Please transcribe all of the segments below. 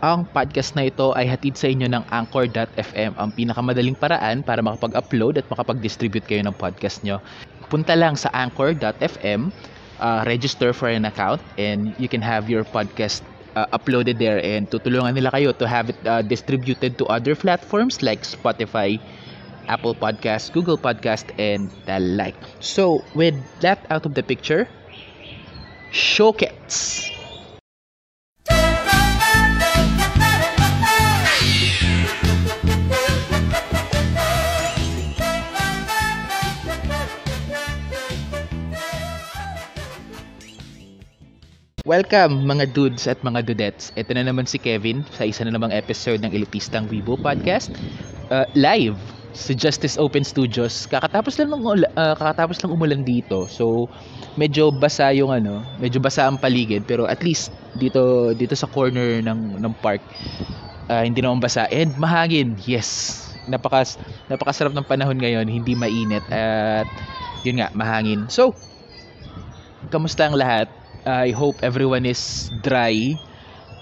Ang podcast na ito ay hatid sa inyo ng Anchor.fm, ang pinakamadaling paraan para makapag-upload at makapag-distribute kayo ng podcast nyo. Punta lang sa Anchor.fm, uh, register for an account, and you can have your podcast uh, uploaded there and tutulungan nila kayo to have it uh, distributed to other platforms like Spotify, Apple Podcast, Google Podcast, and the like. So, with that out of the picture, Showcats! Welcome mga dudes at mga dudettes. Ito na naman si Kevin sa isa na namang episode ng Elitistang Weibo Podcast. Uh, live sa Justice Open Studios. Kakatapos lang ng uh, kakatapos lang umulan dito. So medyo basa yung ano, medyo basa ang paligid pero at least dito dito sa corner ng ng park uh, hindi naman basa and mahangin. Yes. Napakas napakasarap ng panahon ngayon, hindi mainit at yun nga, mahangin. So, kamusta ang lahat? I hope everyone is dry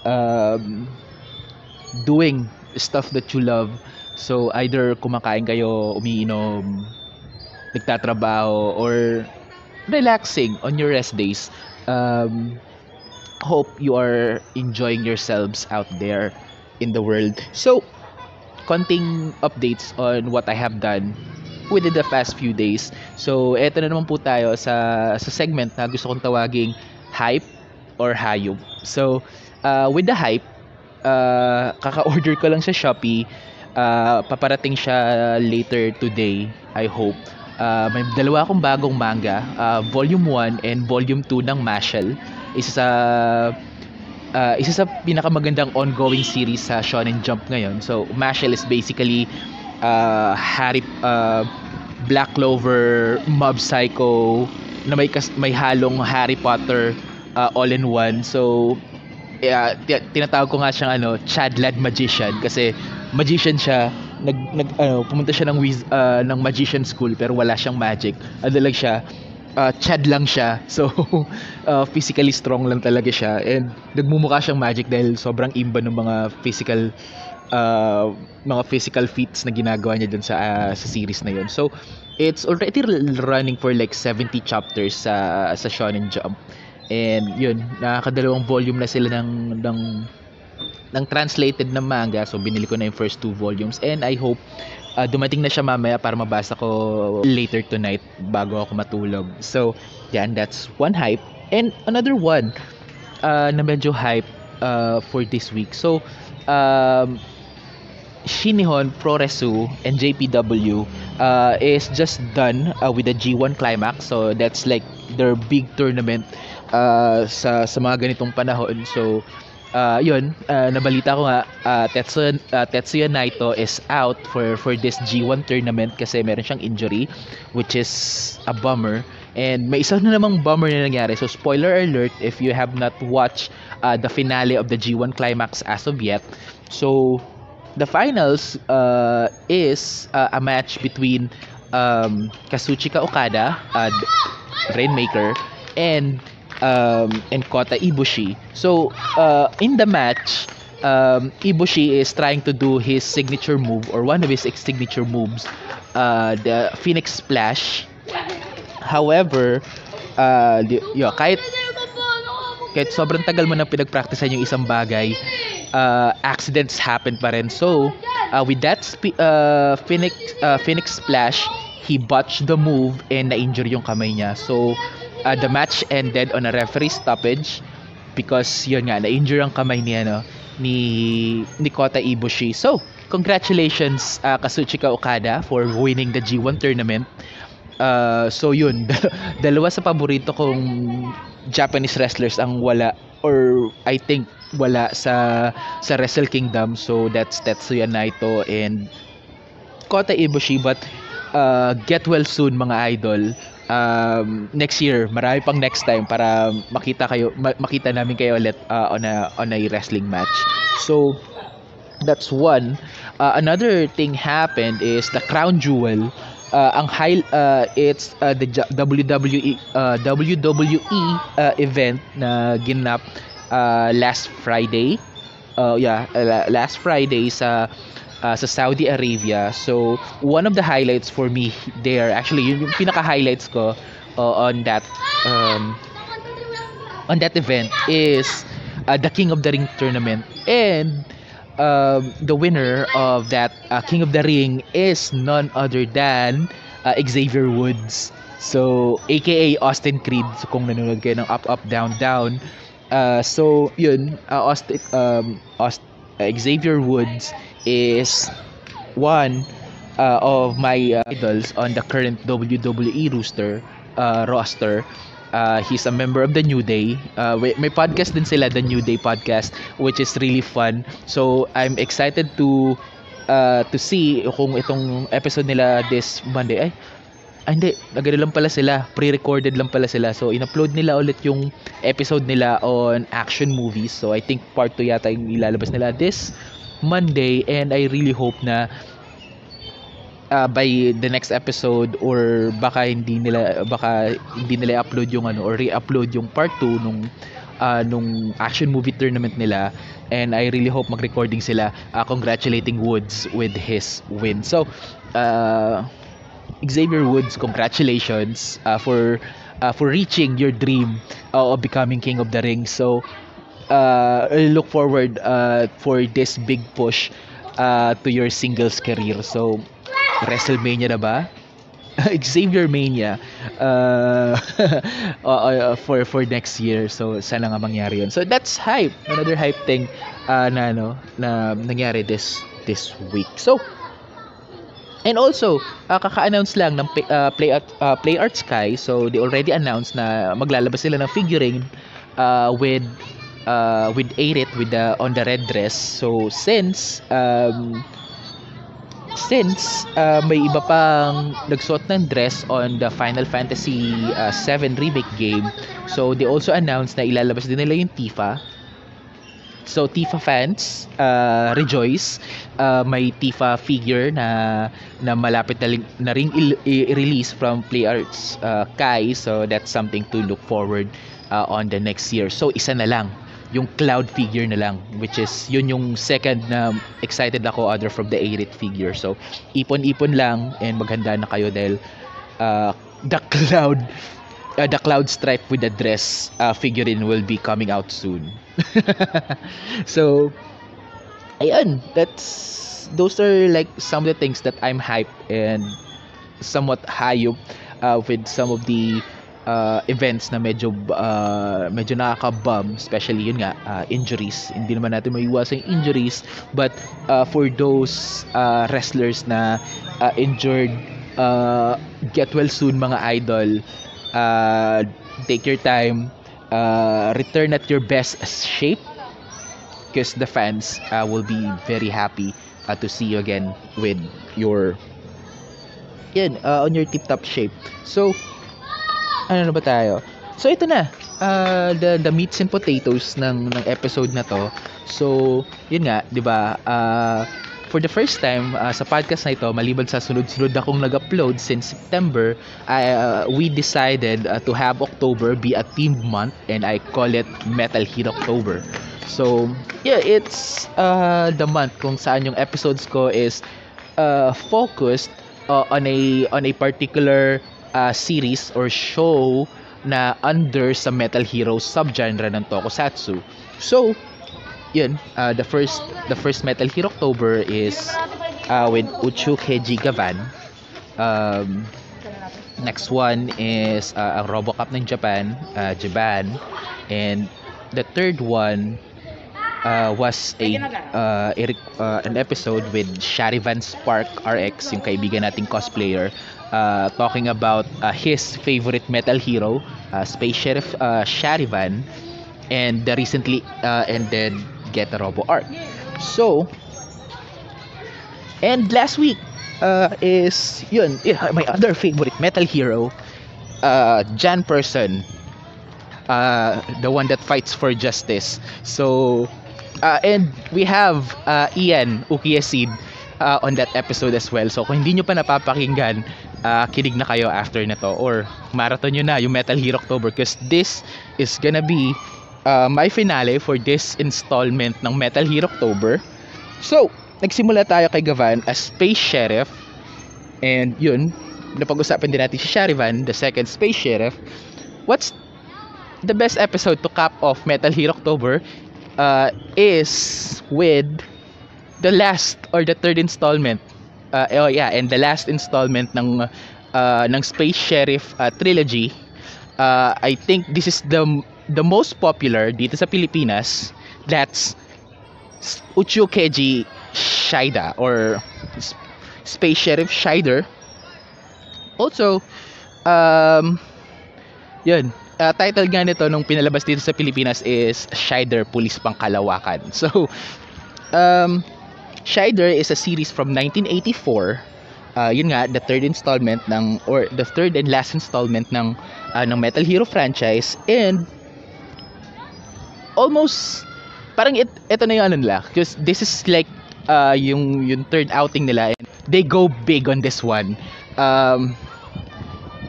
um, doing stuff that you love. So either kumakain kayo, umiinom, nagtatrabaho or relaxing on your rest days. Um, hope you are enjoying yourselves out there in the world. So, konting updates on what I have done within the past few days. So, eto na naman po tayo sa sa segment na gusto kong tawaging hype or hayop. So, uh, with the hype, uh, kaka-order ko lang sa Shopee. Uh, paparating siya later today, I hope. Uh, may dalawa akong bagong manga, uh, Volume 1 and Volume 2 ng Mashal. Isa sa uh, isa sa pinakamagandang ongoing series sa Shonen Jump ngayon. So, Mashal is basically uh, Harry uh, Black Clover, Mob Psycho na may kas- may halong Harry Potter uh, all in one. So yeah, t- tinatawag ko nga siyang ano, Chadlad magician kasi magician siya. Nag, nag ano, pumunta siya ng wiz, uh, ng magician school pero wala siyang magic. Ano lang siya, uh, Chad lang siya. So, uh, physically strong lang talaga siya. And nagmumukha siyang magic dahil sobrang imba ng mga physical uh, mga physical feats na ginagawa niya dun sa uh, sa series na yon. So, it's already running for like 70 chapters sa sa Shonen Jump. And yun, nakakadalawang volume na sila ng ng ng translated na manga. So binili ko na yung first two volumes and I hope uh, dumating na siya mamaya para mabasa ko later tonight bago ako matulog. So, yan, that's one hype. And another one uh, na medyo hype uh, for this week. So, um, Shinihon, Proresu, and JPW uh, is just done uh, with the G1 Climax. So that's like their big tournament uh, sa sa mga ganitong panahon. So uh, yun, uh, nabalita ko nga uh, Tetsuya, uh, Tetsuya Naito is out for for this G1 tournament kasi meron siyang injury which is a bummer. And may isa na namang bummer na nangyari. So spoiler alert if you have not watched uh, the finale of the G1 Climax as of yet. So the finals uh, is uh, a match between um, Kazuchika Okada, uh, Rainmaker, and um, and Kota Ibushi. So uh, in the match, um, Ibushi is trying to do his signature move or one of his signature moves, uh, the Phoenix Splash. However, uh, yo, kahit kahit sobrang tagal mo nang pinagpraktisan yung isang bagay, uh, accidents happen pa rin. So, uh, with that sp- uh, Phoenix, uh, Phoenix Splash, he botched the move and na-injure yung kamay niya. So, uh, the match ended on a referee stoppage because yun nga, na-injure ang kamay niya, no, ni, ni Kota Ibushi. So, congratulations uh, Kazuchika Okada for winning the G1 tournament. Uh, so yun, dalawa sa paborito kong Japanese wrestlers ang wala or I think wala sa sa Wrestle Kingdom so that's Tetsuya Naito and Kota Ibushi but uh, get well soon mga idol um, next year marami pang next time para makita kayo ma- makita namin kayo ulit uh, on a on a wrestling match. So that's one. Uh, another thing happened is the crown jewel. Uh, ang high uh, it's uh, the WWE uh, WWE uh, event na ginap uh, last Friday. Uh, yeah, uh, last Friday sa uh, sa Saudi Arabia. So, one of the highlights for me there, actually, yung, yung pinaka-highlights ko uh, on that um, on that event is uh, the King of the Ring tournament. And um, the winner of that uh, King of the Ring is none other than uh, Xavier Woods. So, aka Austin Creed. So, kung nanonood kayo ng Up, Up, Down, Down. Uh, so, yun, uh, Austin, um, Aust- uh, Xavier Woods is one uh, of my uh, idols on the current WWE roster uh, roster. Uh, he's a member of the New Day. Uh, may podcast din sila, the New Day podcast, which is really fun. So, I'm excited to uh, to see kung itong episode nila this Monday. Ay, ah, hindi, nagano lang pala sila, pre-recorded lang pala sila. So, in-upload nila ulit yung episode nila on action movies. So, I think part 2 yata yung ilalabas nila this Monday and I really hope na uh, by the next episode or baka hindi nila baka hindi nila upload yung ano or re-upload yung part 2 nung uh, nung action movie tournament nila and I really hope mag-recording sila uh, congratulating Woods with his win. So uh, Xavier Woods, congratulations uh, for uh, for reaching your dream uh, of becoming King of the Ring. So uh, look forward uh, for this big push uh, to your singles career. So WrestleMania na ba? Xavier Mania uh, uh, for for next year. So sana nga mangyari 'yon. So that's hype. Another hype thing uh, na no na nangyari this this week. So And also, uh, kaka-announce lang ng uh, Play Art uh, Play Art Sky. So they already announced na maglalabas sila ng figurine uh, with uh, with Aerith with the on the red dress. So since um, since uh, may iba pang nagsuot ng dress on the Final Fantasy uh, 7 remake game so they also announced na ilalabas din nila yung Tifa So Tifa fans, uh, rejoice. Uh, may Tifa figure na na malapit na, na ring i-release from Play Arts uh, Kai. So that's something to look forward uh, on the next year. So isa na lang yung cloud figure na lang which is yun yung second na excited ako other from the Aerith figure. So ipon-ipon lang and maghanda na kayo dahil uh, the cloud uh, the cloud stripe with the dress uh, figurine will be coming out soon. So ayun that's those are like some of the things that I'm hyped and somewhat hayop uh, with some of the uh, events na medyo uh, medyo nakaka-bum especially yun nga uh, injuries. Hindi naman natin maiwasan injuries but uh, for those uh, wrestlers na uh, injured uh, get well soon mga idol uh, take your time uh, return at your best shape because the fans uh, will be very happy uh, to see you again with your yan uh, on your tip top shape. So ano na ba tayo? So ito na, uh, the the meats and potatoes ng ng episode na to. So, yun nga, 'di ba? Uh, for the first time uh, sa podcast na ito, maliban sa sunod-sunod akong nag-upload since September, I, uh, we decided uh, to have October be a themed month and I call it Metal Heat October. So, yeah, it's uh, the month kung saan yung episodes ko is uh, focused uh, on a on a particular uh, series or show na under sa Metal Heroes subgenre ng Tokusatsu. So, yun, uh, the first the first Metal Hero October is uh, with Uchukeji Gavan. Um, next one is uh, ang RoboCop ng Japan, uh, Japan. And the third one uh, was a, uh, a uh, an episode with Sharivan Spark RX, yung kaibigan nating cosplayer uh, talking about uh, his favorite metal hero, uh, Space Sheriff uh, Sharivan, and the recently uh, ended Get a Robo arc. So, and last week uh, is yun, my other favorite metal hero, uh, Jan Person, uh, the one that fights for justice. So, uh, and we have uh, Ian Ukiasid uh, on that episode as well. So kung hindi nyo pa napapakinggan, uh, kinig na kayo after na to or marathon nyo na yung Metal Hero October because this is gonna be uh, my finale for this installment ng Metal Hero October. So, nagsimula tayo kay Gavan as Space Sheriff. And yun, napag-usapan din natin si Sharivan, the second Space Sheriff. What's the best episode to cap off Metal Hero October uh, is with the last or the third installment. Uh, oh yeah, and the last installment ng uh, ng Space Sheriff uh, trilogy. Uh, I think this is the the most popular dito sa Pilipinas. That's Uchukeji Shida or Space Sheriff Shider. Also, um, yun, uh, title nga nito nung pinalabas dito sa Pilipinas is Shider Pulis Pangkalawakan. So, um, Shider is a series from 1984. Uh, yun nga, the third installment ng, or the third and last installment ng, uh, ng Metal Hero franchise. And, almost, parang it, ito na yung ano nila. Because this is like, uh, yung, yung third outing nila. And they go big on this one. Um,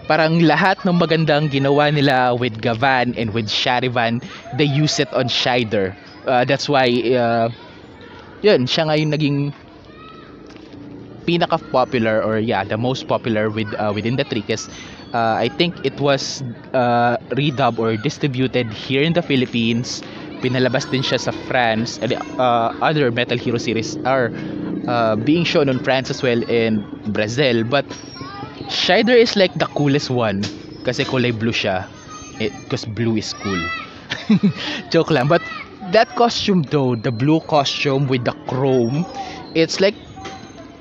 parang lahat ng magandang ginawa nila with Gavan and with Sharivan, they use it on Shider. Uh, that's why, uh, yun, siya nga yung naging pinaka-popular or yeah, the most popular with uh, within the Trikes. Uh, I think it was uh, redub or distributed here in the Philippines. Pinalabas din siya sa France and uh, other Metal Hero series are uh, being shown on France as well in Brazil. But Shider is like the coolest one kasi kulay blue siya. Because blue is cool. Joke lang. But that costume though, the blue costume with the chrome, it's like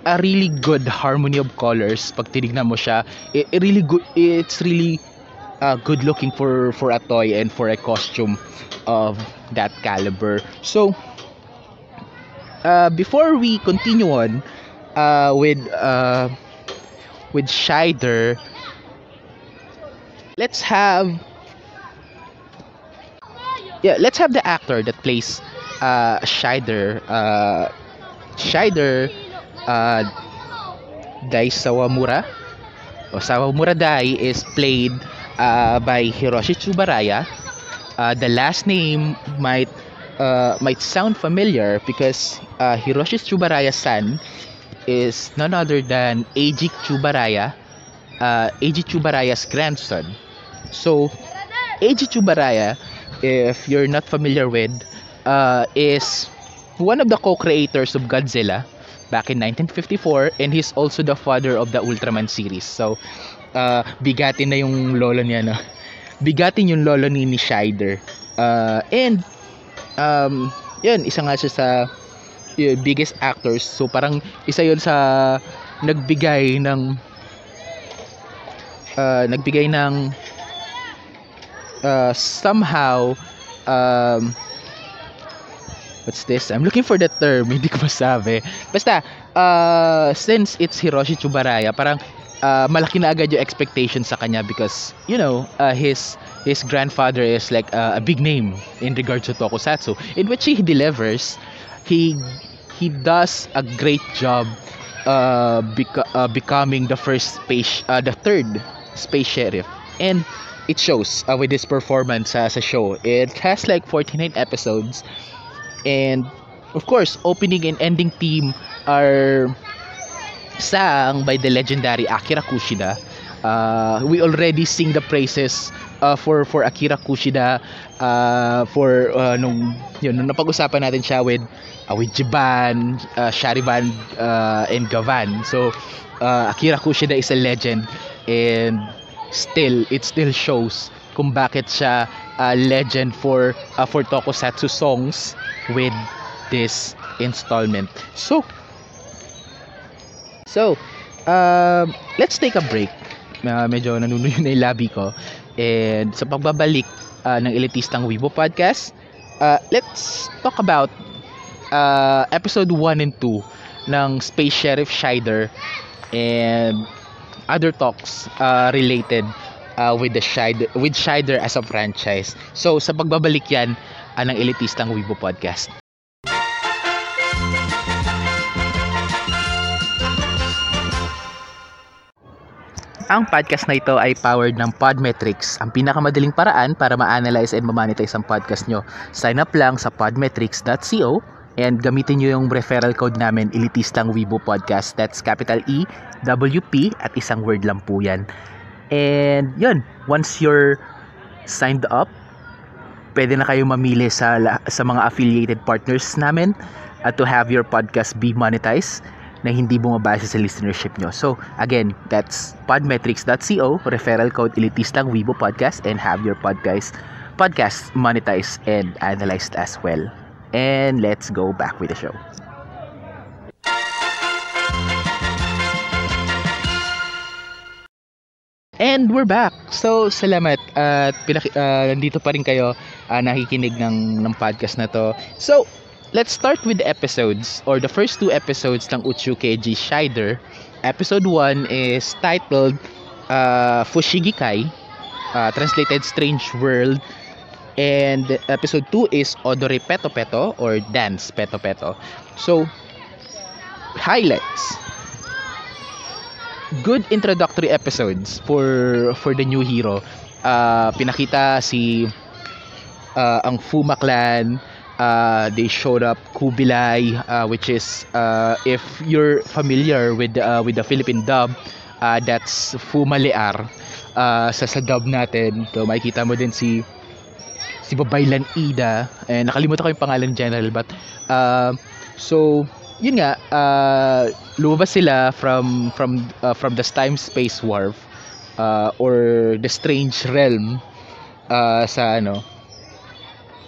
a really good harmony of colors pag tinignan mo siya. It, it really good it's really uh, good looking for for a toy and for a costume of that caliber. So uh, before we continue on uh, with uh, with Shider, let's have yeah, let's have the actor that plays uh, Shider. Uh, Shider uh, Dai Sawamura o Sawamura Dai is played uh, by Hiroshi Tsubaraya. Uh, the last name might uh, might sound familiar because uh, Hiroshi Tsubaraya-san is none other than Eiji Chubaraya, uh, Eiji Chubaraya's grandson. So, Eiji Chubaraya, if you're not familiar with, uh, is one of the co-creators of Godzilla back in 1954 and he's also the father of the Ultraman series. So, uh, bigatin na yung lolo niya, no? Bigatin yung lolo ni, ni Shider. Uh, and, um, yun, isa nga siya sa yun, biggest actors. So parang isa 'yon sa nagbigay ng uh, nagbigay ng uh, somehow um, what's this? I'm looking for the term, hindi ko masabi. Basta uh, since it's Hiroshi Tsubaraya, parang uh, malaki na agad yung expectation sa kanya because you know, uh, his his grandfather is like uh, a big name in regards to tokusatsu in which he delivers he he does a great job uh, beca- uh, becoming the first space uh, the third space sheriff and it shows uh, with this performance uh, sa show. It has like 49 episodes. And of course opening and ending theme are sang by the legendary Akira Kushida. Uh, we already sing the praises uh, for for Akira Kushida uh, for uh, nung yun nung napag-usapan natin siya with uh, with Jiban, uh, Sharivan uh, and Gavan. So uh, Akira Kushida is a legend. And still it still shows kung bakit siya a legend for uh, for tokusatsu songs with this installment. So So, uh, let's take a break. Uh, medyo nanunuyo na yung labi ko. And sa pagbabalik uh, ng Elitistang Weibo Podcast, uh, let's talk about uh, episode 1 and 2 ng Space Sheriff Shider and other talks uh, related uh, with the Shider with Shider as a franchise. So sa pagbabalik yan uh, ng Elitistang Weibo Podcast. Ang podcast na ito ay powered ng Podmetrics, ang pinakamadaling paraan para ma-analyze and ma-monetize ang podcast nyo. Sign up lang sa podmetrics.co and gamitin nyo yung referral code namin, Elitistang Weibo Podcast. That's capital E, W, P, at isang word lang po yan. And yun, once you're signed up, pwede na kayo mamili sa, sa mga affiliated partners namin at to have your podcast be monetized na hindi bumabase sa listenership nyo. So, again, that's podmetrics.co, referral code Elitistang Weibo Podcast, and have your podcast, podcast monetized and analyzed as well. And let's go back with the show. And we're back. So, salamat at pinaki- uh, nandito pa rin kayo uh, nakikinig ng, ng podcast na to. So, let's start with the episodes or the first two episodes ng Uchu Keiji Shider. Episode 1 is titled uh, Fushigikai, uh, translated Strange World. And episode 2 is Odore Peto Peto or Dance Peto Peto. So, highlights good introductory episodes for for the new hero. Uh, pinakita si uh, ang Fuma clan. Uh, they showed up Kubilai, uh, which is uh, if you're familiar with uh, with the Philippine dub, uh, that's Fuma Lear. Uh, sa sa dub natin, so makikita mo din si si Babaylan Ida. Eh, nakalimutan ko yung pangalan general but uh, so yun nga uh, lumabas sila from from uh, from the time space warp uh, or the strange realm uh, sa ano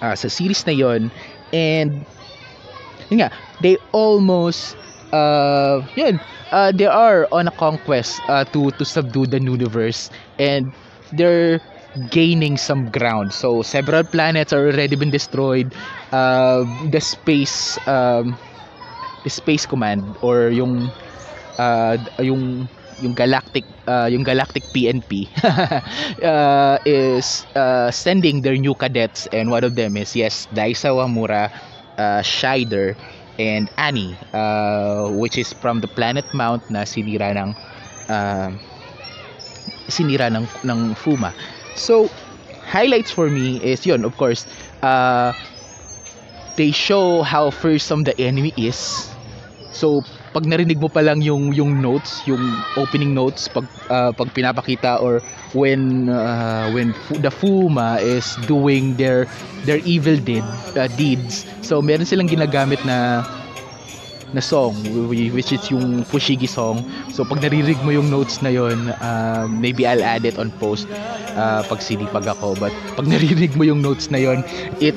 uh, sa series na yon and yun nga they almost uh, yun uh, they are on a conquest uh, to to subdue the universe and they're gaining some ground. So several planets are already been destroyed. Uh, the space um, the space command or yung uh, yung yung galactic uh, yung galactic PNP uh, is uh, sending their new cadets and one of them is yes Daisa Wamura uh, Shider and Annie uh, which is from the planet Mount na sinira ng uh, sinira ng ng Fuma so highlights for me is yun of course uh, they show how fearsome the enemy is So, pag narinig mo pa lang yung yung notes, yung opening notes pag uh, pag pinapakita or when uh, when the Fuma is doing their their evil deed uh, deeds. So, meron silang ginagamit na na song which is yung Fushigi song. So pag naririnig mo yung notes na yon, uh, maybe I'll add it on post uh, pag sinipag ako. But pag naririnig mo yung notes na yon, it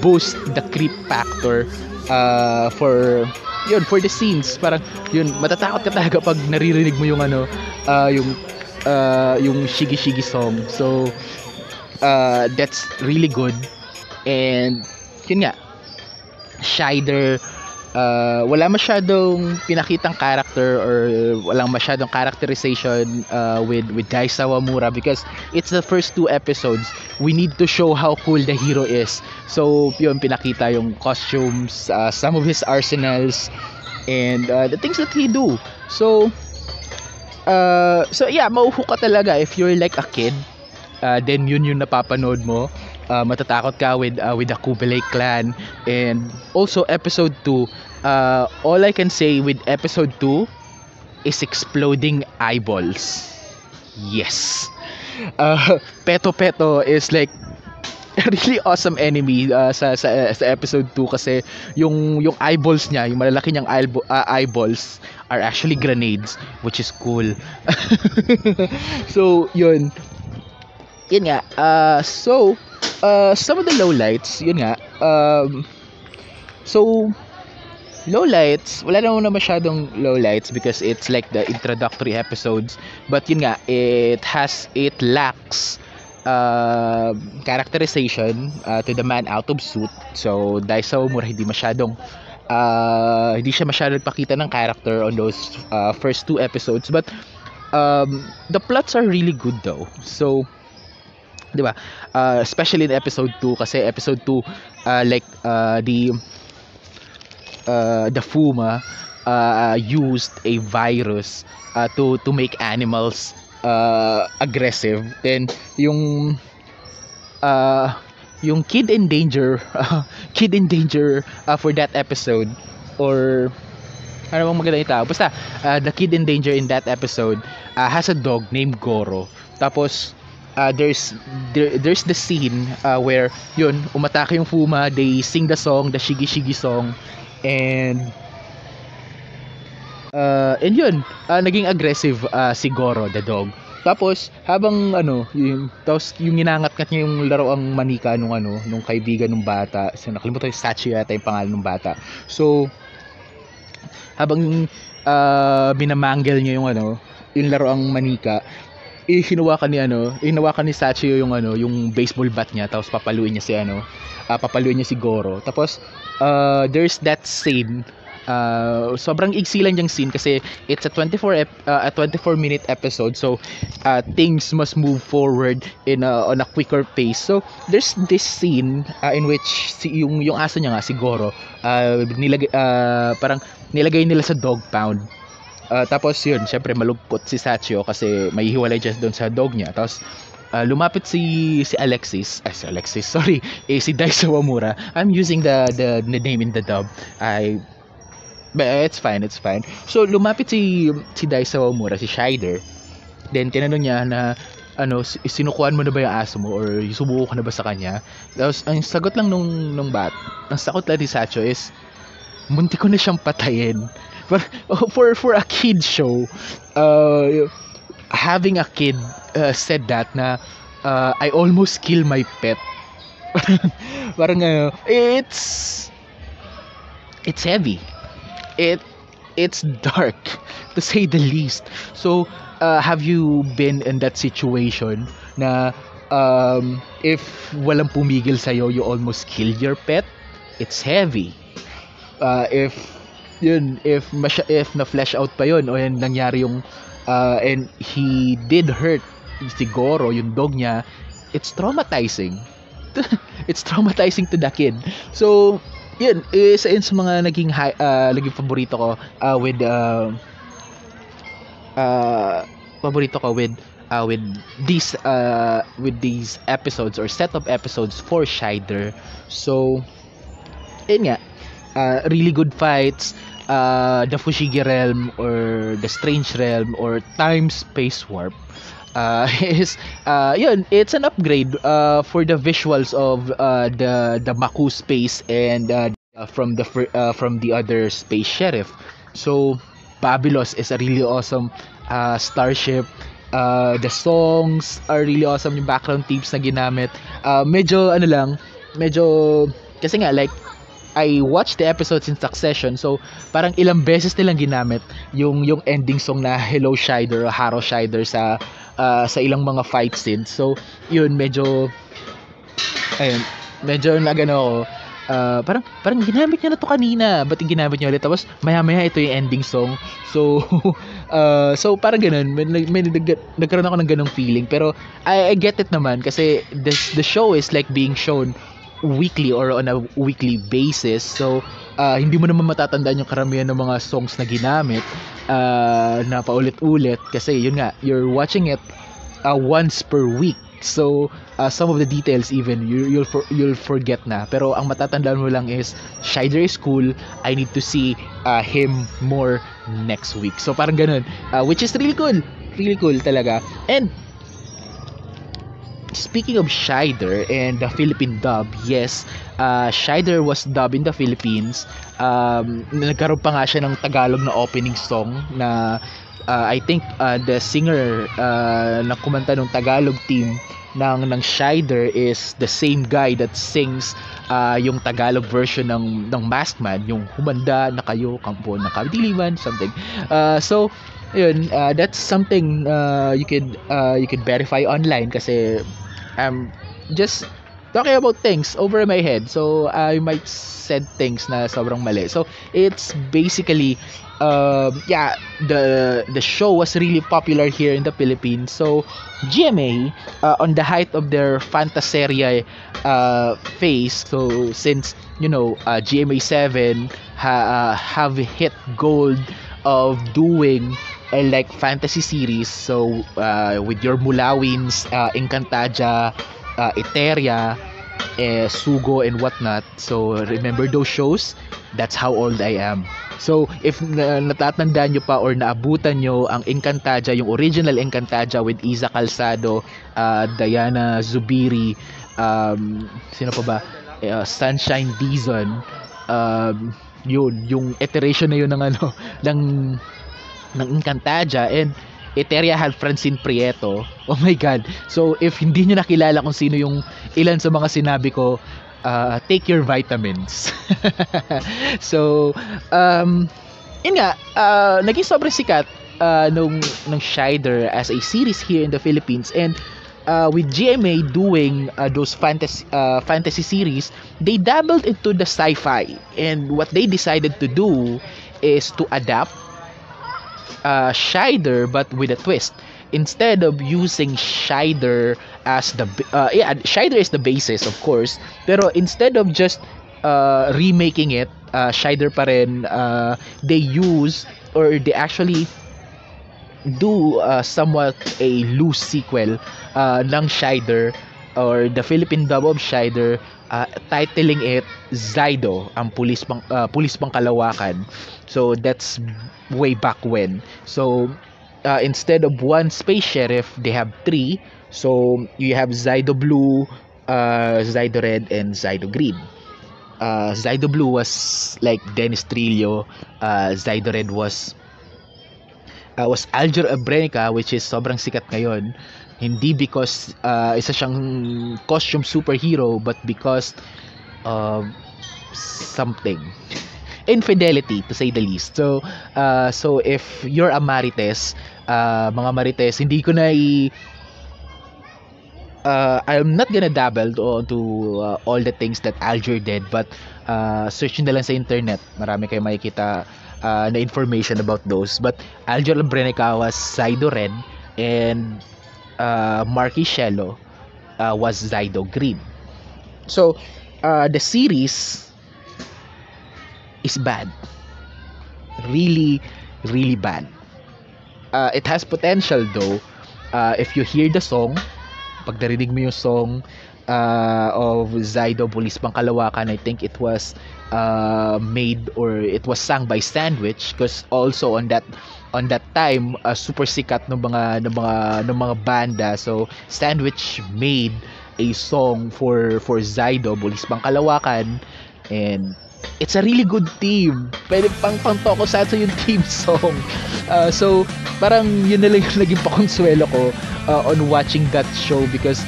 boosts the creep factor uh, for yun for the scenes parang yun matatakot ka talaga pag naririnig mo yung ano uh, yung uh, yung shigi shigi song so uh, that's really good and yun nga Shider uh, wala masyadong pinakitang character or walang masyadong characterization uh, with with Dai Sawamura because it's the first two episodes. We need to show how cool the hero is. So yun pinakita yung costumes uh, some of his arsenals and uh, the things that he do. So uh, so yeah mauho ka talaga. If you're like a kid uh, then yun yung napapanood mo. Uh, matatakot ka with uh, with the Kublai clan and also episode 2 uh, all I can say with episode 2 is exploding eyeballs yes uh, Peto Peto is like really awesome enemy uh, sa, sa sa episode 2 kasi yung yung eyeballs niya, yung malalaki niyang eyeball, uh, eyeballs are actually grenades which is cool. so, yun. Yun nga. Uh, so, uh, some of the lowlights, yun nga. Um, so, lowlights, wala naman na masyadong lowlights because it's like the introductory episodes. But yun nga, it has, it lacks uh, characterization uh, to the man out of suit. So, dahil sa umura, hindi masyadong uh, hindi siya masyadong pakita ng character on those uh, first two episodes. But, um, the plots are really good though. So, di ba? Uh, especially in episode 2 kasi episode 2 uh, like uh, the uh, the Fuma uh, used a virus uh, to to make animals uh, aggressive. Then yung uh, yung kid in danger, uh, kid in danger uh, for that episode or ano bang maganda itaw? Basta, uh, the kid in danger in that episode uh, has a dog named Goro. Tapos, uh, there's there, there's the scene uh, where yun umatake yung Fuma they sing the song the Shigi Shigi song and uh, and yun uh, naging aggressive uh, si Goro the dog. Tapos habang ano yung tapos yung ginangat-ngat niya yung laro ang manika nung ano nung kaibigan ng bata. So nakalimutan yung Sachi yata yung pangalan ng bata. So habang uh, binamangle niya yung ano yung laro ang manika eh, hinawakan ni ano, eh, hinawakan ni Sachio yung ano, yung baseball bat niya tapos papaluin niya si ano, uh, papaluin niya si Goro. Tapos uh, there's that scene uh, sobrang iksi lang yung scene kasi it's a 24 ep- uh, a 24 minute episode so uh, things must move forward in a, on a quicker pace so there's this scene uh, in which si yung yung aso niya nga si Goro uh, nilagay uh, parang nilagay nila sa dog pound Uh, tapos yun, syempre malugkot si Sachio kasi may hiwalay just doon sa dog niya. Tapos uh, lumapit si si Alexis, eh, si Alexis, sorry, eh, si Dai Sawamura. I'm using the, the the name in the dub. I but it's fine, it's fine. So lumapit si si Dai Sawamura, si Shider. Then tinanong niya na ano, sinukuan mo na ba yung aso mo or subuko ka na ba sa kanya? Tapos ang sagot lang nung nung bat, ang sagot lang ni Sacho is munti ko na siyang patayin but for for a kid show uh, having a kid uh, said that na uh, I almost kill my pet. Parang uh, it's it's heavy. It it's dark to say the least. So uh, have you been in that situation na um, if walang pumigil sa'yo you almost killed your pet? It's heavy. Uh, if yun if masya, if na flash out pa yun o yan nangyari yung uh, and he did hurt si Goro yung dog niya it's traumatizing. It's traumatizing to the kid. So yun isa yun sa mga naging high, uh, naging paborito ko uh, with uh, uh, paborito ko with uh, with these uh, with these episodes or set of episodes for Shider. So yun nga uh, really good fights uh, the Fushigi realm or the strange realm or time space warp uh, is uh, yun it's an upgrade uh, for the visuals of uh, the the Maku space and uh, from the uh, from the other space sheriff. So Babylos is a really awesome uh, starship. Uh, the songs are really awesome yung background themes na ginamit. Uh, medyo ano lang medyo kasi nga like I watched the episodes in succession so parang ilang beses nilang ginamit yung yung ending song na Hello Shider o Haro Shider sa uh, sa ilang mga fight scenes. So yun medyo ayun medyo nagano ako uh, parang parang ginamit niya na to kanina ba't ginamit niya ulit? Tapos maya maya ito yung ending song. So uh, so parang ganun may, may nag, nagkaroon ako ng ganung feeling. Pero I, I get it naman kasi the, the show is like being shown weekly or on a weekly basis. So, uh, hindi mo naman matatandaan yung karamihan ng mga songs na ginamit uh, na paulit-ulit kasi yun nga, you're watching it uh, once per week. So, uh, some of the details even you, you'll for, you'll forget na. Pero ang matatandaan mo lang is Shider is cool. I need to see uh, him more next week. So parang ganun, uh, which is really cool. Really cool talaga. And speaking of Shider and the Philippine dub, yes, uh, Shider was dubbed in the Philippines. Um, nagkaroon pa nga siya ng Tagalog na opening song na uh, I think uh, the singer uh, na kumanta ng Tagalog team ng ng Shider is the same guy that sings uh, yung Tagalog version ng ng Maskman, yung humanda na kayo kampo ng kadiliman something. Uh, so yun uh, that's something uh, you could uh, you could verify online kasi I'm just talking about things over my head. So I might said things na sobrang mali. So it's basically um, yeah the the show was really popular here in the Philippines. So GMA uh, on the height of their fantaseria uh, phase so since you know uh, GMA 7 ha, uh, have hit gold of doing I like fantasy series. So, uh, with your Mulawins, uh, Encantadia, uh, Eteria, eh, Sugo, and whatnot. So, remember those shows? That's how old I am. So, if na, natatandaan nyo pa or naabutan nyo ang Encantadia, yung original Encantadia with Isa Calzado, uh, Diana Zubiri, um, sino pa ba? Uh, Sunshine Dizon, um, yun, yung iteration na yun ng ano, ng ng Encantadia and Eteria had Francine Prieto. Oh my God. So, if hindi nyo nakilala kung sino yung ilan sa mga sinabi ko, uh, take your vitamins. so, um, yun nga, uh, naging sobrang sikat uh, nung, nung Shider as a series here in the Philippines and uh, with GMA doing uh, those fantasy uh, fantasy series, they dabbled into the sci-fi, and what they decided to do is to adapt uh, Shider but with a twist. Instead of using Shider as the uh, yeah, Shider is the basis of course, pero instead of just uh, remaking it, uh, Shider pa rin, uh, they use or they actually do uh, somewhat a loose sequel uh, ng Shider or the Philippine dub of Shider uh, titling it Zydo ang pulis pang uh, pulis pang kalawakan. So that's way back when. So uh, instead of one space sheriff they have three. So you have Zydo Blue uh, Zydo Red and Zydo Green. Uh, Zydo Blue was like Dennis Trillo. Uh, Zydo Red was uh, was Alger Abrenica which is sobrang sikat ngayon hindi because uh, isa siyang costume superhero but because of something. Infidelity to say the least. So uh, so if you're a marites uh, mga marites hindi ko na i uh, I'm not gonna dabble to, to uh, all the things that Alger did but uh, search na lang sa internet. Marami kayo makikita uh, na information about those. But Alger Labrenica was Saido Red and uh, Marky Shello uh, was Zydo Green. So, uh, the series is bad. Really, really bad. Uh, it has potential though. Uh, if you hear the song, pag narinig mo yung song uh, of Zydo Bulis Kalawakan, I think it was uh, made or it was sung by Sandwich because also on that on that time uh, super sikat ng mga ng mga ng mga banda. So Sandwich made a song for for Zydo Bulis Kalawakan and it's a really good team. Pwede pang pang sa yung team song. Uh, so parang yun na lang yung naging pakonsuelo ko uh, on watching that show because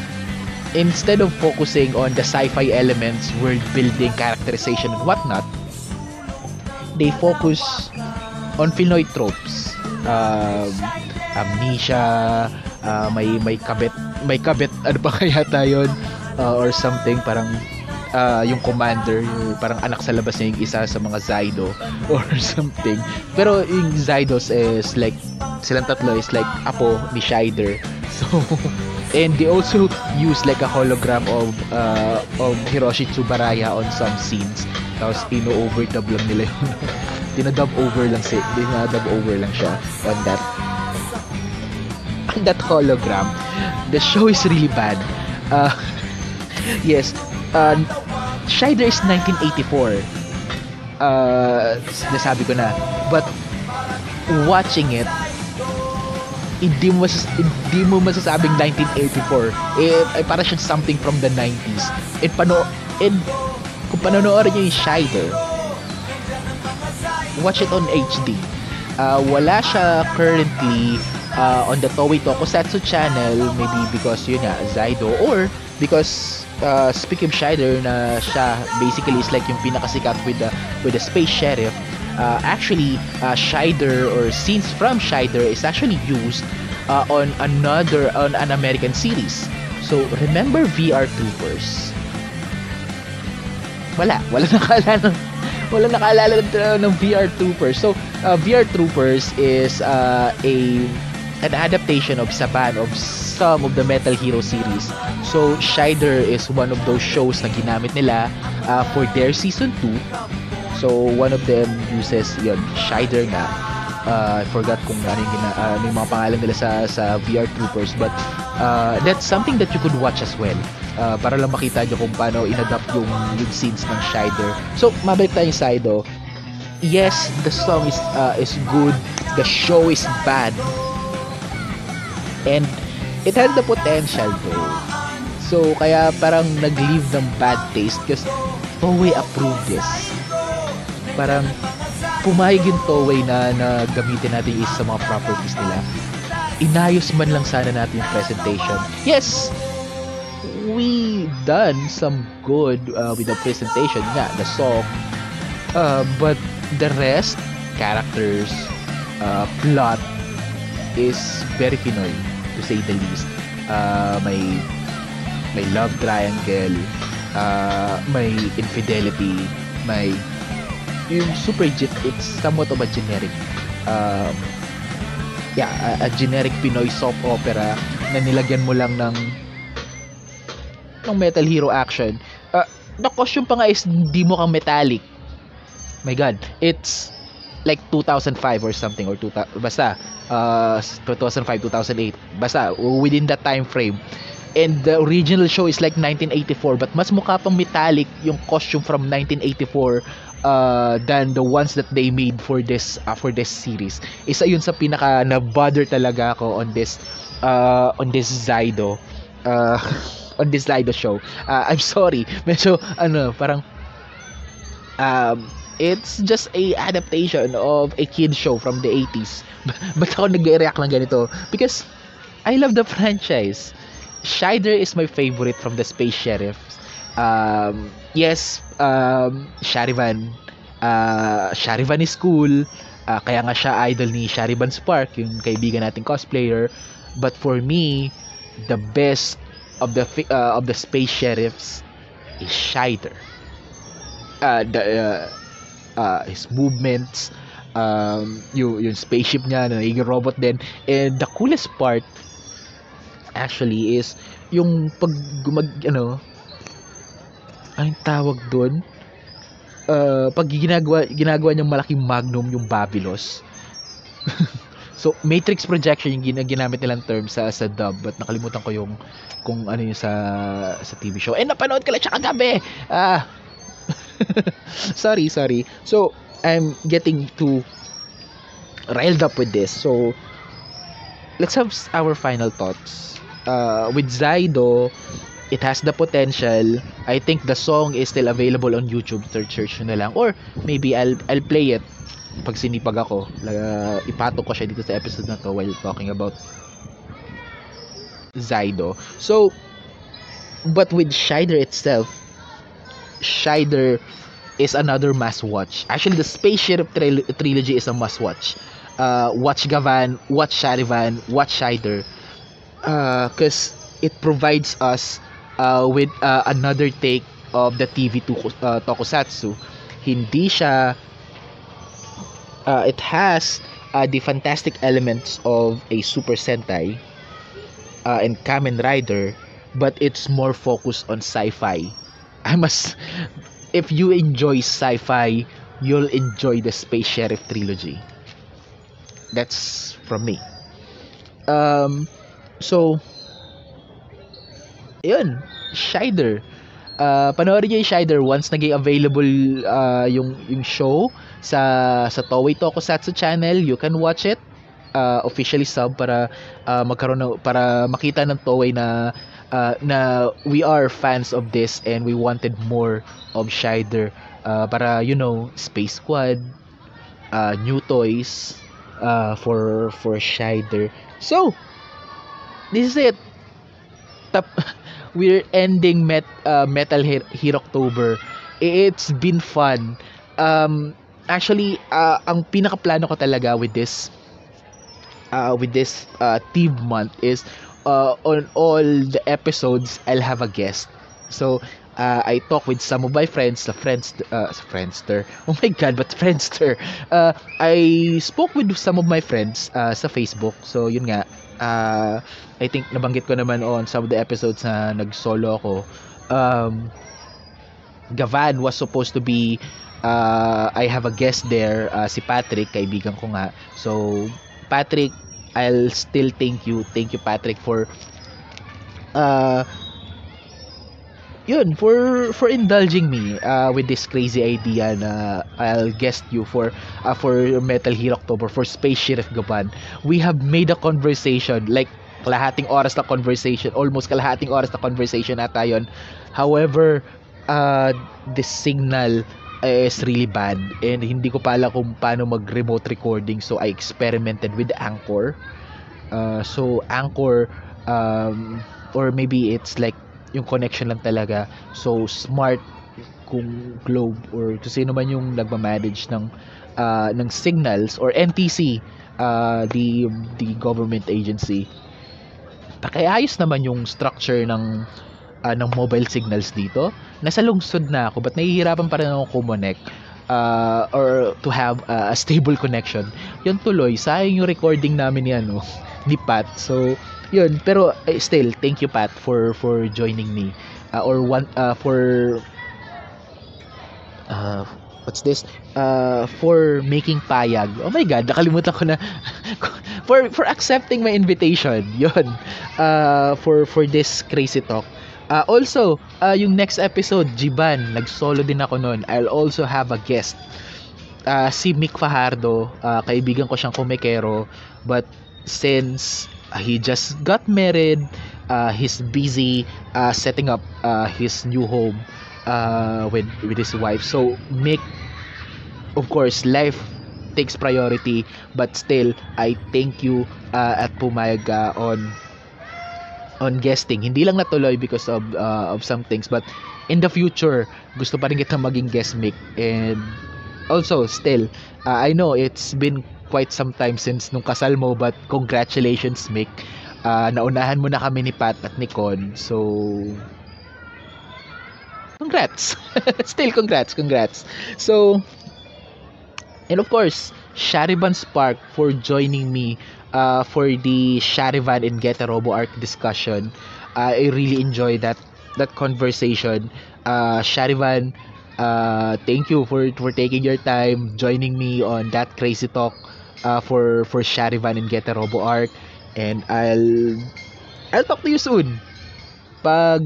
instead of focusing on the sci-fi elements, world building, characterization, and whatnot, they focus on Pinoy tropes. Um, amnesia, uh, may may kabit, may kabit ano pa kaya tayo uh, or something parang uh, yung commander, yung parang anak sa labas niya yung isa sa mga Zydo or something. Pero yung Zydos is like silang tatlo is like apo ni Shider. So and they also use like a hologram of uh, of Hiroshi Tsubaraya on some scenes. Tapos ino-overdub lang nila yun. Dinadub over lang si dinadub over lang siya on that on that hologram. The show is really bad. Uh, yes. Uh, Shider is 1984 uh, nasabi ko na. But watching it hindi mo masas hindi mo masasabing 1984 eh, eh para siyang something from the 90s and pano and kung panonood niyo yung Shider watch it on HD uh, wala siya currently uh, on the Toei Tokusatsu channel. Maybe because yun nga Zydo or because uh, speaking of Shider na siya basically is like yung pinakasikat with the with the Space Sheriff uh, actually uh, Shider or scenes from Shider is actually used uh, on another on an American series. So remember VR Troopers? Wala, wala nakaalala wala nakaalala ng, VR Troopers. So uh, VR Troopers is uh, a an adaptation of Saban of some of the Metal Hero series. So Shider is one of those shows na ginamit nila uh, for their season 2 So, one of them uses yon Shider nga. Uh, I forgot kung ano yung, gina, uh, ano yung mga pangalan nila sa, sa VR Troopers. But uh, that's something that you could watch as well. Uh, para lang makita nyo kung paano inadapt yung, yung scenes ng Shider. So, mabalik tayo sa Ido. Yes, the song is uh, is good. The show is bad. And it had the potential though. So, kaya parang nag-leave ng bad taste because Toei approved this. Parang pumayag yung Toei na, na gamitin natin is sa mga properties nila. Inayos man lang sana natin yung presentation. Yes, we done some good uh, with the presentation nga, the song. Uh, but the rest, characters, uh, plot, is very Pinoy, to say the least. Uh, may may love triangle, uh, may infidelity, may yung super jet it's somewhat of a generic um, yeah a, a generic Pinoy soap opera na nilagyan mo lang ng ng Metal Hero action. Uh, the costume pa nga is hindi mo kang metallic. My god it's like 2005 or something or 2000 basta uh, 2005 2008 basta within that time frame and the original show is like 1984 but mas mukha pang metallic yung costume from 1984 uh, than the ones that they made for this uh, for this series. Isa yun sa pinaka na bother talaga ako on this uh, on this Zydo uh, on this Zydo show. Uh, I'm sorry. Medyo ano parang um, it's just a adaptation of a kid show from the 80s but ako nag-react lang ganito? Because I love the franchise Shider is my favorite from the Space Sheriff. Um, yes, um, Sharivan. Uh, Sharivan is cool. Uh, kaya nga siya idol ni Sharivan Spark, yung kaibigan nating cosplayer. But for me, the best of the uh, of the Space Sheriffs is Shider. Uh, the, uh, uh, his movements, um, yung, yung spaceship niya na naging robot din. And the coolest part actually is yung pag gumag ano anong tawag doon uh, pag ginagawa ginagawa niyang malaking magnum yung Babylos. So matrix projection yung gina, ginamit nilang term sa sa dub but nakalimutan ko yung kung ano yung sa sa TV show. Eh napanood ko lang siya kagabi! Ah! Sorry sorry. So I'm getting too riled up with this. So let's have our final thoughts uh, with Zydo, it has the potential. I think the song is still available on YouTube. Search search na lang. Or maybe I'll I'll play it pag sinipag ako. Uh, ipatok ko siya dito sa episode na to while talking about Zydo. So, but with Shider itself, Shider is another must watch. Actually, the Space Sheriff tril- trilogy is a must watch. Uh, watch Gavan, watch Sharivan, watch Shider because uh, it provides us uh, with uh, another take of the TV uh, tokusatsu. Hindi siya uh, it has uh, the fantastic elements of a Super Sentai uh, and Kamen Rider but it's more focused on sci-fi. I must if you enjoy sci-fi, you'll enjoy the Space Sheriff trilogy. That's from me. Um So, yun, Shider. Uh, panoorin niyo yung Shider once naging available uh, yung yung show sa sa Toei Tokusatsu channel, you can watch it uh, officially sub para uh, magkaroon ng, para makita ng Toei na uh, na we are fans of this and we wanted more of Shider uh, para you know Space Squad uh, new toys uh, for for Shider so this is it. Tap we're ending met uh, Metal Hero October. It's been fun. Um actually uh, ang pinaka-plano ko talaga with this uh, with this uh, team month is uh, on all the episodes I'll have a guest. So uh, I talk with some of my friends, the friends, uh, Friendster. Oh my God, but Friendster. Uh, I spoke with some of my friends uh, sa Facebook. So yun nga, uh, I think nabanggit ko naman on some of the episodes na nag-solo ako. Um, Gavan was supposed to be uh, I have a guest there, uh, si Patrick, kaibigan ko nga. So, Patrick, I'll still thank you. Thank you, Patrick, for uh, yun, for for indulging me uh, with this crazy idea na I'll guest you for uh, for Metal Hero October for Space Sheriff Gaban. We have made a conversation like kalahating oras na conversation, almost kalahating oras na conversation ata yun. However, uh, the signal is really bad and hindi ko pa alam kung paano mag remote recording so I experimented with Anchor uh, so Anchor um, or maybe it's like yung connection lang talaga so smart kung Globe or kung sino man yung nagma-manage ng uh, ng signals or NTC uh, the the government agency pakiayos naman yung structure ng uh, ng mobile signals dito. Nasa lungsod na ako, but nahihirapan pa rin ako kumonect uh, or to have uh, a stable connection. Yun tuloy, sayang yung recording namin ni ano, ni Pat. So, yun, pero eh, still thank you Pat for for joining me. Uh, or one uh, for uh, what's this? Uh, for making payag. Oh my god nakalimutan ko na. For for accepting my invitation. Yun. Uh, for for this crazy talk. Uh, also, uh, yung next episode, Jiban, nag-solo din ako noon. I'll also have a guest. Uh, si Mick Fajardo, uh, kaibigan ko siyang kumekero. But since uh, he just got married, uh, he's busy uh, setting up uh, his new home uh, with, with his wife. So, Mick, of course, life takes priority. But still, I thank you uh, at pumayag uh, on on guesting. Hindi lang natuloy because of uh, of some things but in the future gusto pa rin kita maging guest mic and also still uh, I know it's been quite some time since nung kasal mo but congratulations Mick. Uh, naunahan mo na kami ni Pat at ni Con. So congrats. still congrats, congrats. So and of course, Shariban Spark for joining me uh, for the Sharivan and Get a Robo Arc discussion. Uh, I really enjoyed that that conversation. Uh, Sharivan, uh, thank you for for taking your time joining me on that crazy talk uh, for for Sharivan and Get Robo Arc. And I'll I'll talk to you soon. Pag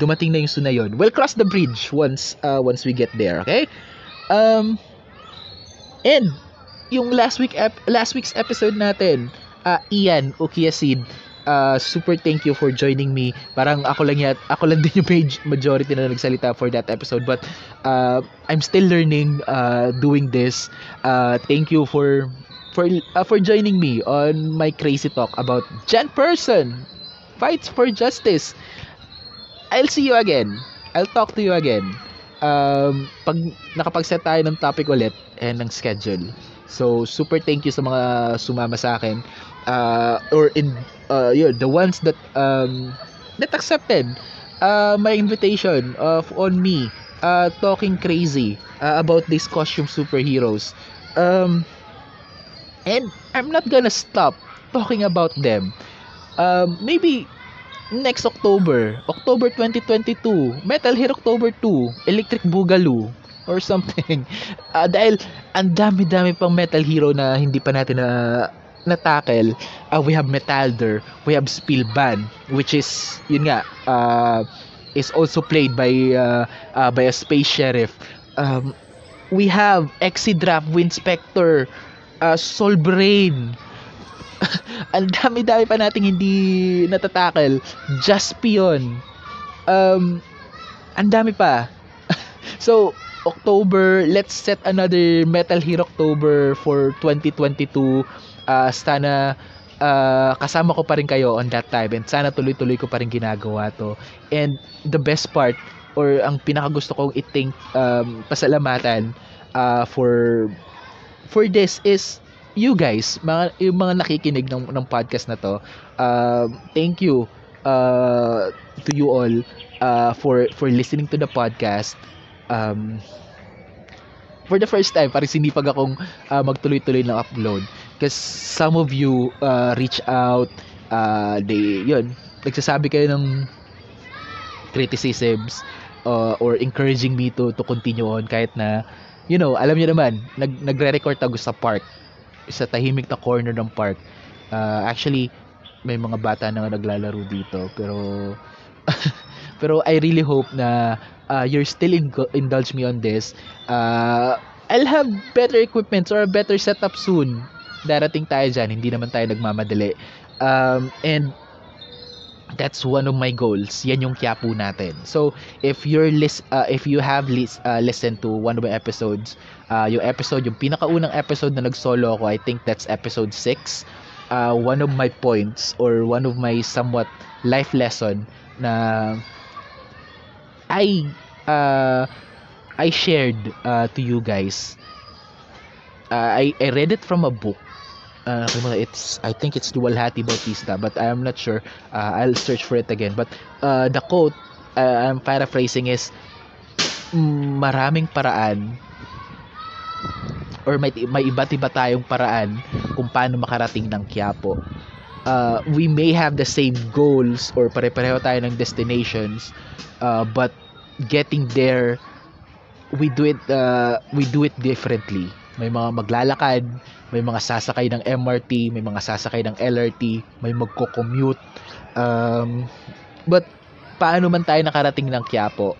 dumating na yung soon na yun. We'll cross the bridge once uh, once we get there, okay? Um and yung last week ep- last week's episode natin, uh, Ian Ukiasid, uh, super thank you for joining me. Parang ako lang yat, ako lang din yung page majority na nagsalita for that episode but uh, I'm still learning uh, doing this. Uh, thank you for for uh, for joining me on my crazy talk about Jan Person fights for justice. I'll see you again. I'll talk to you again. Um, pag nakapag-set tayo ng topic ulit and ng schedule. So, super thank you sa mga sumama sa akin. Uh, or in, uh, yun, the ones that, um, that accepted uh, my invitation of on me uh, talking crazy uh, about these costume superheroes. Um, and I'm not gonna stop talking about them. Um, maybe next October, October 2022, Metal Hero October 2, Electric Boogaloo, or something. Uh, dahil ang dami-dami pang Metal Hero na hindi pa natin na na-tackle. Uh, we have Metalder, we have Spillban, which is, yun nga, uh, is also played by uh, uh, by a space sheriff. Um, we have Exidraft, Winspector, uh, Solbrain. ang dami-dami pa nating hindi natatackle. Jaspion. Um, ang dami pa. so, October, let's set another Metal Hero October for 2022. Uh, sana uh, kasama ko pa rin kayo on that time and sana tuloy-tuloy ko pa rin ginagawa to. And the best part or ang pinaka gusto kong iting um, pasalamatan uh, for for this is you guys, mga yung mga nakikinig ng ng podcast na to. Uh, thank you uh, to you all uh, for for listening to the podcast um, for the first time, parang sinipag akong uh, magtuloy-tuloy ng upload. Because some of you uh, reach out, uh, they, yun, nagsasabi kayo ng criticisms, uh, or encouraging me to to continue on kahit na you know, alam niyo naman, nag nagre-record ako sa park, sa tahimik na corner ng park. Uh, actually, may mga bata na naglalaro dito, pero pero I really hope na uh, you're still in indulge me on this. Uh, I'll have better equipment or a better setup soon. Darating tayo dyan, hindi naman tayo nagmamadali. Um, and that's one of my goals. Yan yung Quiapo natin. So, if you're lis uh, if you have lis uh, listened to one of my episodes, uh, yung episode, yung pinakaunang episode na nag-solo ako, I think that's episode 6. Uh, one of my points or one of my somewhat life lesson na I uh, I shared uh, to you guys. Uh, I, I read it from a book uh, it's I think it's Duwalhati Bautista but I'm not sure. Uh, I'll search for it again. But uh, the quote uh, I'm paraphrasing is maraming paraan or may, may iba't iba tayong paraan kung paano makarating ng Quiapo. Uh, we may have the same goals or pare-pareho tayo ng destinations uh, but getting there we do it uh, we do it differently may mga maglalakad may mga sasakay ng MRT, may mga sasakay ng LRT, may magko-commute. Um, but paano man tayo nakarating ng Quiapo,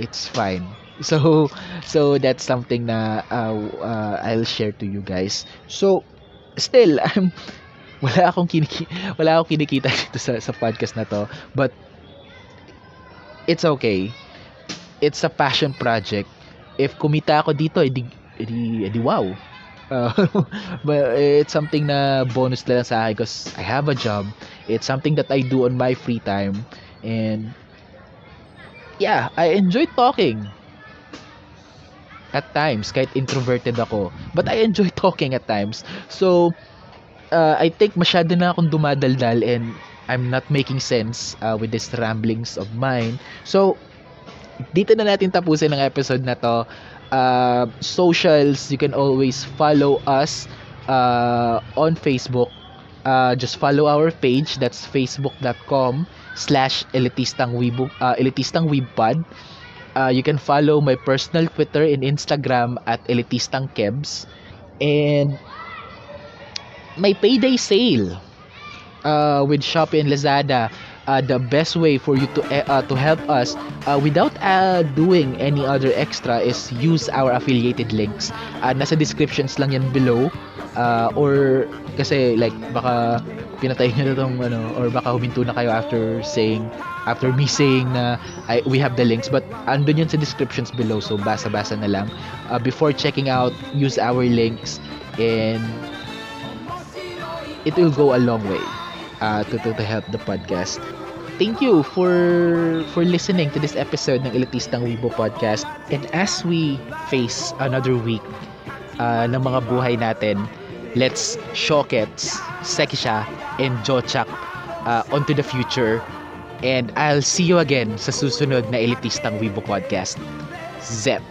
it's fine. So so that's something na uh, uh, I'll share to you guys. So still I'm wala akong kiniki wala akong kinikita dito sa sa podcast na to, but it's okay. It's a passion project. If kumita ako dito, edi, edi, edi wow Uh, but it's something na bonus na lang sa akin because I have a job. It's something that I do on my free time. And yeah, I enjoy talking. At times, kahit introverted ako. But I enjoy talking at times. So, uh, I think masyado na akong dumadaldal and I'm not making sense uh, with these ramblings of mine. So, dito na natin tapusin ang episode na to uh, socials, you can always follow us uh, on Facebook. Uh, just follow our page. That's facebook.com slash elitistang weebo, uh. Uh, you can follow my personal Twitter and Instagram at elitistang kebs. And my payday sale uh, with Shopee and Lazada uh, the best way for you to eh, uh, to help us uh, without uh, doing any other extra is use our affiliated links. Uh, nasa descriptions lang yan below. Uh, or kasi like baka pinatay niyo na tong ano or baka huminto na kayo after saying after me saying na I, we have the links but andun yun sa descriptions below so basa-basa na lang uh, before checking out use our links and it will go a long way uh, to, to, to help the podcast thank you for for listening to this episode ng Elitistang Weibo Podcast. And as we face another week uh, ng mga buhay natin, let's shokets, sekisha, and jochak uh, onto the future. And I'll see you again sa susunod na Elitistang Weibo Podcast. Zet!